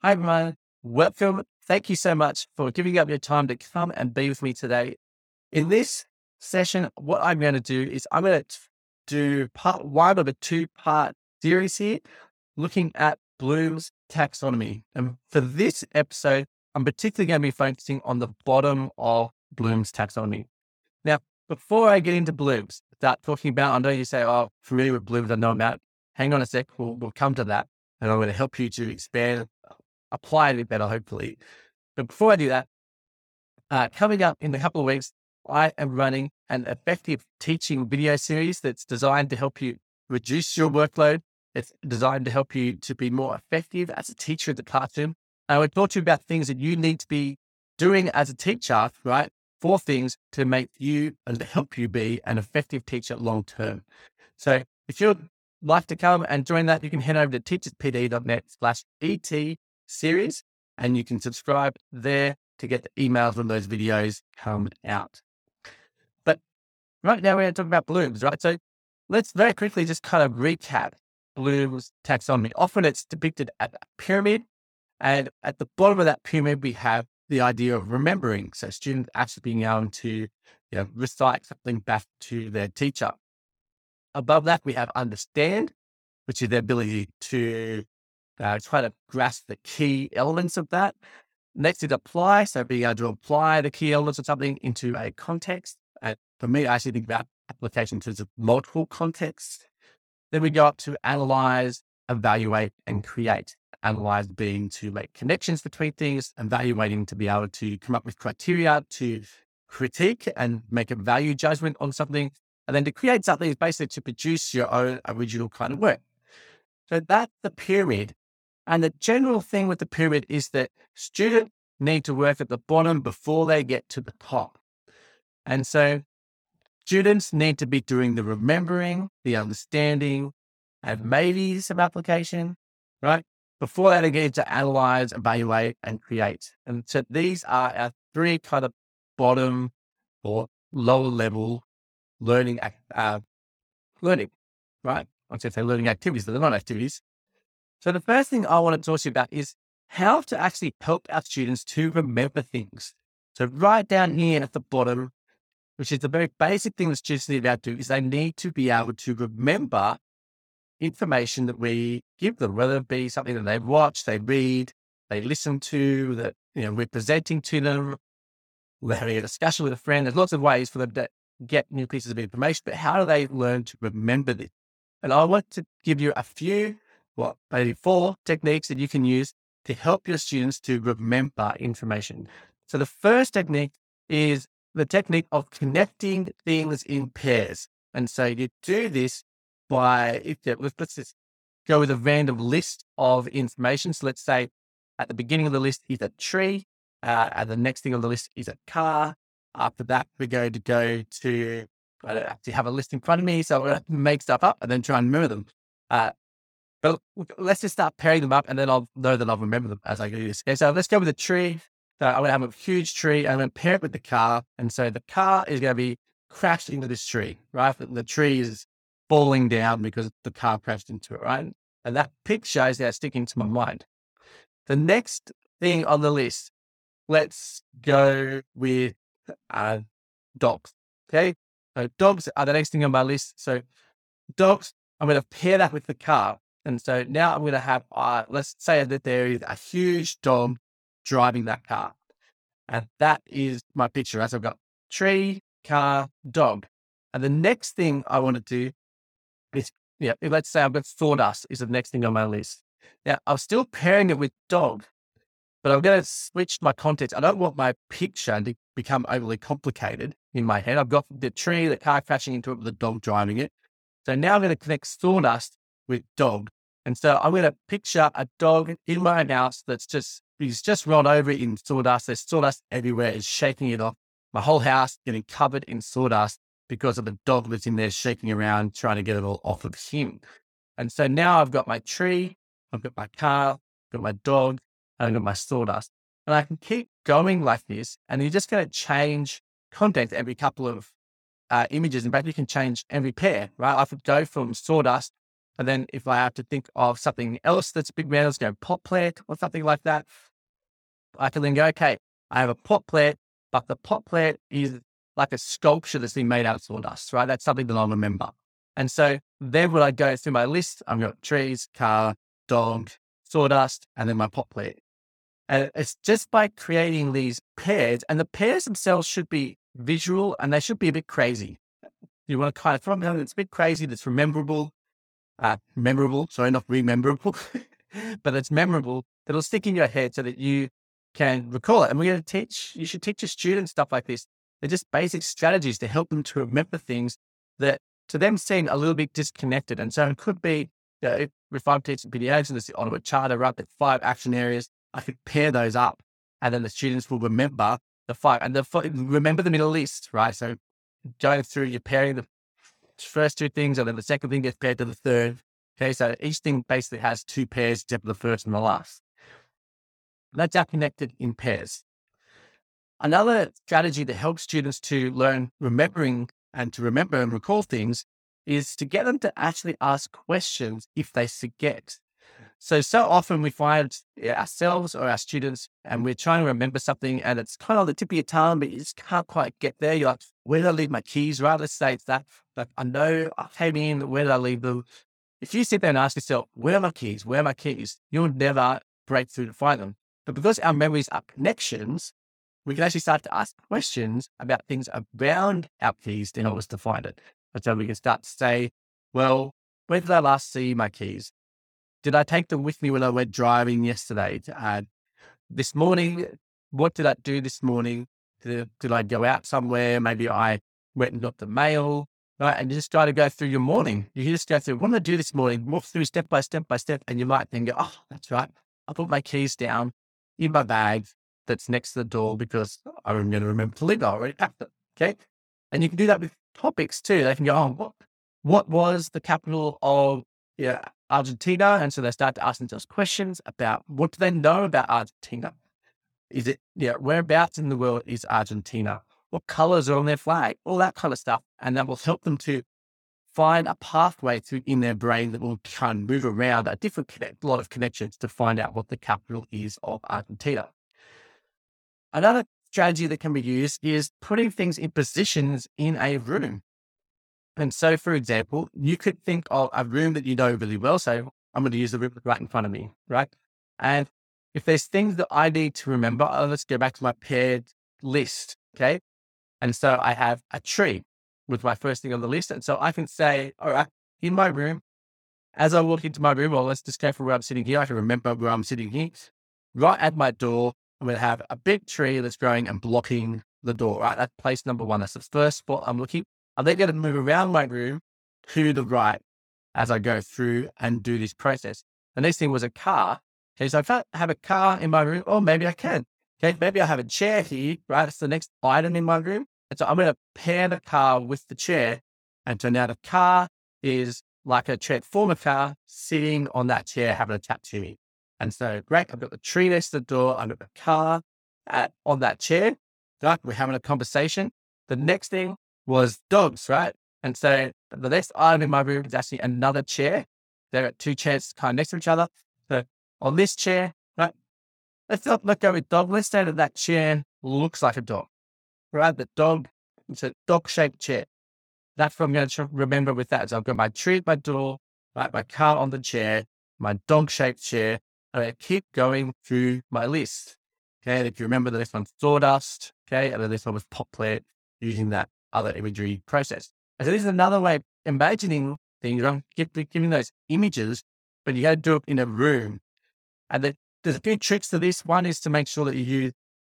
Hi, everyone. Welcome. Thank you so much for giving up your time to come and be with me today. In this session, what I'm going to do is I'm going to do part one of a two part series here, looking at Bloom's taxonomy. And for this episode, I'm particularly going to be focusing on the bottom of Bloom's taxonomy. Now, before I get into Bloom's, start talking about, I know you say, oh, familiar with Bloom's, I know about. Hang on a sec, we'll, we'll come to that. And I'm going to help you to expand, apply it better, hopefully. But before I do that, uh, coming up in a couple of weeks, I am running an effective teaching video series that's designed to help you reduce your workload. It's designed to help you to be more effective as a teacher in the classroom. I would talk to you about things that you need to be doing as a teacher, right? Four things to make you and help you be an effective teacher long term. So if you'd like to come and join that, you can head over to teacherspd.net slash ET series and you can subscribe there to get the emails when those videos come out. But right now we're going to talk about Bloom's, right? So let's very quickly just kind of recap Bloom's taxonomy. Often it's depicted at a pyramid, and at the bottom of that pyramid, we have the idea of remembering. So students actually being able to you know, recite something back to their teacher. Above that, we have understand, which is the ability to uh, try to grasp the key elements of that. Next is apply. So being able to apply the key elements of something into a context. And for me, I actually think about application of multiple contexts. Then we go up to analyze, evaluate, and create. Analyze being to make connections between things, evaluating to be able to come up with criteria to critique and make a value judgment on something. And then to create something is basically to produce your own original kind of work. So that's the pyramid. And the general thing with the pyramid is that students need to work at the bottom before they get to the top. And so students need to be doing the remembering, the understanding, and maybe some application, right? Before they get to analyze, evaluate, and create. And so these are our three kind of bottom or lower level learning, uh, learning, right? I to say learning activities, but they're not activities. So the first thing I want to talk to you about is how to actually help our students to remember things. So right down here at the bottom, which is the very basic thing that students need to do, is they need to be able to remember information that we give them, whether it be something that they watch, they read, they listen to, that you know we're presenting to them, we're having a discussion with a friend. There's lots of ways for them to get new pieces of information, but how do they learn to remember this? And I want to give you a few, what maybe four techniques that you can use to help your students to remember information. So the first technique is the technique of connecting things in pairs. And so you do this by, if let's, just go with a random list of information. So let's say at the beginning of the list is a tree, uh, and the next thing on the list is a car. After that, we're going to go to, I don't actually have a list in front of me, so I'm going to make stuff up and then try and remember them. Uh, but let's just start pairing them up and then I'll know that I'll remember them as I this. Okay, so let's go with a tree. So I'm going to have a huge tree and I'm going to pair it with the car. And so the car is going to be crashed into this tree, right? The tree is falling down because the car crashed into it, right? And that picture is now sticking to my mind. The next thing on the list, let's go with uh, dogs. Okay. So dogs are the next thing on my list. So dogs, I'm going to pair that with the car. And so now I'm going to have, uh, let's say that there is a huge dog driving that car. And that is my picture. As I've got tree, car, dog. And the next thing I want to do is, yeah, let's say I've got sawdust is the next thing on my list. Now I'm still pairing it with dog, but I'm going to switch my context. I don't want my picture to become overly complicated in my head. I've got the tree, the car crashing into it with the dog driving it. So now I'm going to connect sawdust with dog. And so I'm going to picture a dog in my house that's just, he's just rolled over in sawdust. There's sawdust everywhere. It's shaking it off. My whole house getting covered in sawdust because of the dog that's in there shaking around, trying to get it all off of him. And so now I've got my tree, I've got my car, I've got my dog, and I've got my sawdust. And I can keep going like this. And you're just going to change content every couple of uh, images. In fact, you can change every pair, right? I could go from sawdust And then if I have to think of something else that's big man, let's go pot plant or something like that. I can then go, okay, I have a pot plant, but the pot plant is like a sculpture that's been made out of sawdust, right? That's something that I'll remember. And so then when I go through my list, I've got trees, car, dog, sawdust, and then my pot plant. And it's just by creating these pairs, and the pairs themselves should be visual and they should be a bit crazy. You want to kind of throw them something that's a bit crazy, that's rememberable, uh, memorable, sorry, not rememberable, but it's memorable, that'll stick in your head so that you can recall it. And we're going to teach, you should teach your students stuff like this. They're just basic strategies to help them to remember things that to them seem a little bit disconnected. And so it could be, you know, if I'm teaching pediatrics and there's the Ottawa Charter, right, the five action areas, I could pair those up and then the students will remember the five and the remember the middle list, right? So going through, you're pairing the first two things, and then the second thing gets paired to the third. Okay, so each thing basically has two pairs except for the first and the last. That's are connected in pairs. Another strategy that helps students to learn remembering and to remember and recall things is to get them to actually ask questions if they forget. So, so often we find ourselves or our students, and we're trying to remember something, and it's kind of on the tip of your tongue, but you just can't quite get there. You're like, where did I leave my keys? Say it's that. Like, I know I came in, where did I leave them? If you sit there and ask yourself, where are my keys? Where are my keys? You'll never break through to find them. But because our memories are connections, we can actually start to ask questions about things around our keys in order to find it. And so we can start to say, well, where did I last see my keys? Did I take them with me when I went driving yesterday? Uh, this morning, what did I do this morning? Did, I go out somewhere? Maybe I went and got the mail, right? And you just try to go through your morning. You just go through, what did I do this morning? Walk through step by step by step. And you might then go, oh, that's right. I put my keys down in my bag that's next to the door because I'm going to remember to leave. I already packed it. Okay. And you can do that with topics too. They can go, oh, what, what was the capital of yeah, Argentina. And so they start to ask themselves questions about what do they know about Argentina? Is it, yeah, whereabouts in the world is Argentina? What colors are on their flag? All that kind of stuff. And that will help them to find a pathway through in their brain that will kind of move around a different connect, lot of connections to find out what the capital is of Argentina. Another strategy that can be used is putting things in positions in a room. And so, for example, you could think of a room that you know really well. So I'm going to use the room right in front of me, right? And if there's things that I need to remember, oh, let's go back to my paired list. Okay. And so I have a tree with my first thing on the list. And so I can say, all right, in my room, as I walk into my room, well, let's just go where I'm sitting here. I can remember where I'm sitting here. Right at my door, I'm going to have a big tree that's growing and blocking the door, right? That's place number one. That's the first spot I'm looking. I'm then going to move around my room to the right as I go through and do this process. The next thing was a car. Okay, so I have a car in my room, oh, maybe I can. Okay, maybe I have a chair here, right? It's the next item in my room. And so I'm going to pair the car with the chair. And so now the car is like a chair, transformer car sitting on that chair, having a chat to me. And so, great, I've got the tree next to the door, I've got the car at, on that chair. Right? We're having a conversation. The next thing was dogs, right? And so the next item in my room is actually another chair. There are two chairs kind of next to each other. So on this chair, right? Let's not let go with dog. Let's say that that chair looks like a dog, right? The dog, it's a dog shaped chair. That's what I'm going to remember with that. So I've got my tree at my door, right? My car on the chair, my dog shaped chair. And I keep going through my list. Okay. If you remember the next one, sawdust. Okay. And then this one was pot plant using that other imagery process. And so this is another way of imagining things, right? giving those images, but you got to do it in a room. And the, there's a few tricks to this. One is to make sure that you use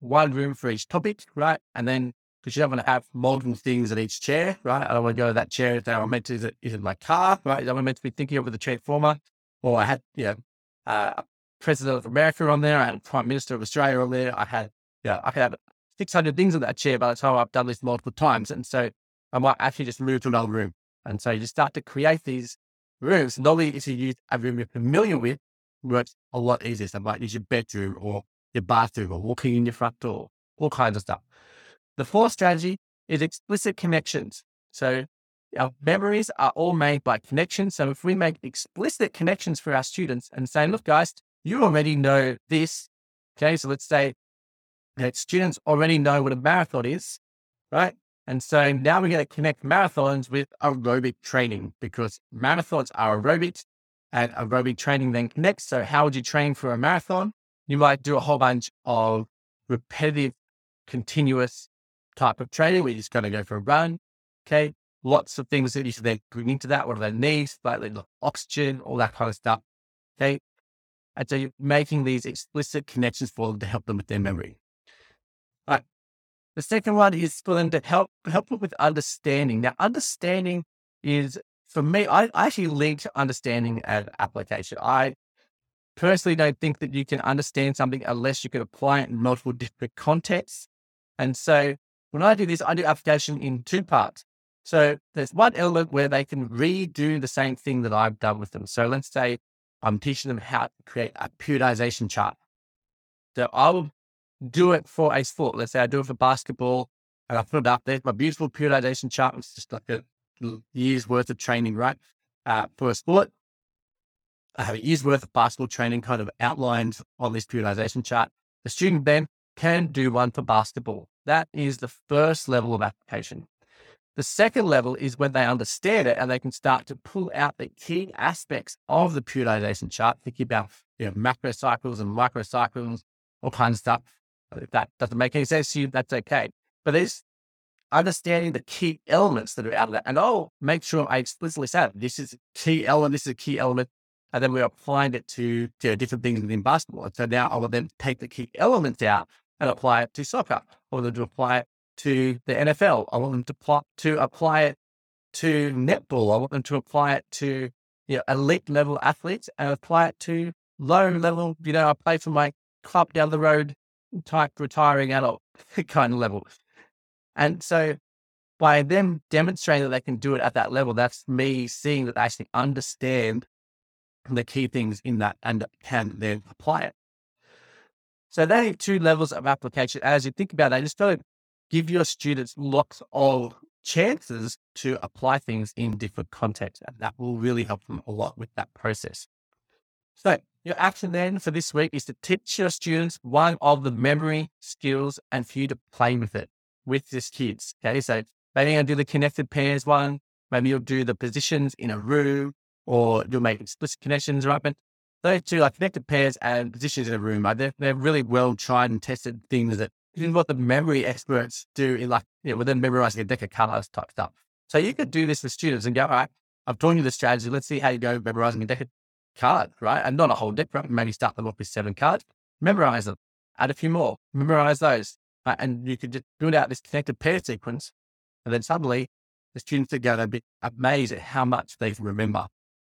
one room for each topic, right? And then because you don't want to have multiple things at each chair, right? I don't want to go to that chair if I'm meant to, is it, is it my car, right? I'm meant to be thinking of the transformer. Or I had, you know, uh, president of America on there, I had prime minister of Australia on there. I had, yeah, I could have 600 things in that chair by the time I've done this multiple times. And so I might actually just move to another room. And so you just start to create these rooms. Not only if you use a room you're familiar with, works a lot easier. So might use your bedroom or your bathroom or walking in your front door, all kinds of stuff. The fourth strategy is explicit connections. So our memories are all made by connections. So if we make explicit connections for our students and say, look, guys, you already know this. Okay. So let's say that students already know what a marathon is, right? And so now we're going to connect marathons with aerobic training because marathons are aerobic and aerobic training then connects. So how would you train for a marathon? You might do a whole bunch of repetitive, continuous type of training where you're just going to go for a run. Okay. Lots of things that you should then bring into that. What are their needs? Like oxygen, all that kind of stuff. Okay. And so you're making these explicit connections for them to help them with their memory. All right. The second one is for them to help help them with understanding. Now, understanding is for me, I, I actually link understanding and application. I personally don't think that you can understand something unless you can apply it in multiple different contexts. And so when I do this, I do application in two parts. So there's one element where they can redo the same thing that I've done with them. So let's say I'm teaching them how to create a periodization chart. So I'll do it for a sport. Let's say I do it for basketball and I put it up there. My beautiful periodization chart. It's just like a year's worth of training, right? Uh, for a sport. I have a year's worth of basketball training kind of outlined on this periodization chart. The student then can do one for basketball. That is the first level of application. The second level is when they understand it and they can start to pull out the key aspects of the periodization chart, thinking about you know, macro cycles and micro cycles, all kinds of stuff. If that doesn't make any sense to you, that's okay. But there's understanding the key elements that are out of that. And I'll make sure I explicitly say this is a key element, this is a key element. And then we're applying it to, to different things within basketball. And so now I will then take the key elements out and apply it to soccer or to apply it to the NFL. I want them to, pl- to apply it to netball. I want them to apply it to you know, elite level athletes and apply it to low level. You know, I play for my club down the road type retiring adult kind of level. And so by them demonstrating that they can do it at that level, that's me seeing that they actually understand the key things in that and can then apply it. So they have two levels of application. As you think about it, just don't give your students lots of chances to apply things in different contexts. And that will really help them a lot with that process. So your action then for this week is to teach your students one of the memory skills and for you to play with it with your kids. Okay. So maybe you'll do the connected pairs one. Maybe you'll do the positions in a room or you'll make explicit connections, right? But those two like connected pairs and positions in a room, they're, they're really well tried and tested things that is what the memory experts do in like, you know, within memorizing a deck of colors type stuff. So you could do this with students and go, all right, I've taught you the strategy. Let's see how you go memorizing a deck of cards, right? And not a whole deck, right? Maybe start them off with seven cards, memorize them, add a few more, memorize those, uh, and you could just build out this connected pair sequence. And then suddenly the students are going to be amazed at how much they remember.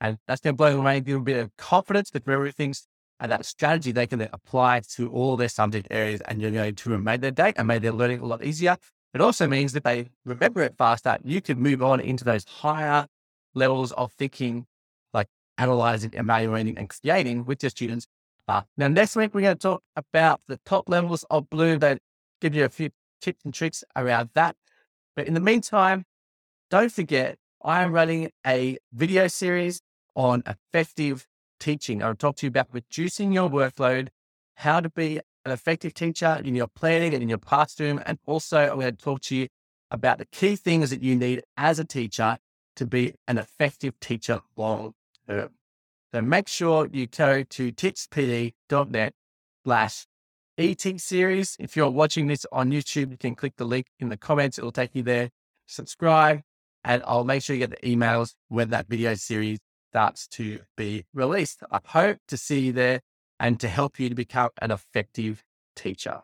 And that's going to blow away, a bit of confidence that remember things and that strategy they can then apply to all their subject areas and you're going to make their day and make their learning a lot easier. It also means that they remember it faster. You can move on into those higher levels of thinking, like analyzing, evaluating, and creating with your students. Uh, now, next week, we're going to talk about the top levels of Bloom that give you a few tips and tricks around that. But in the meantime, don't forget, I am running a video series on effective teaching. I'll talk to you about reducing your workload, how to be an effective teacher in your planning and in your classroom. And also, I'm going to talk to you about the key things that you need as a teacher to be an effective teacher long term. So make sure you go to teachpd.net slash ET series. If you're watching this on YouTube, you can click the link in the comments. It'll take you there. Subscribe, and I'll make sure you get the emails when that video series starts to be released. I hope to see you there and to help you to become an effective teacher.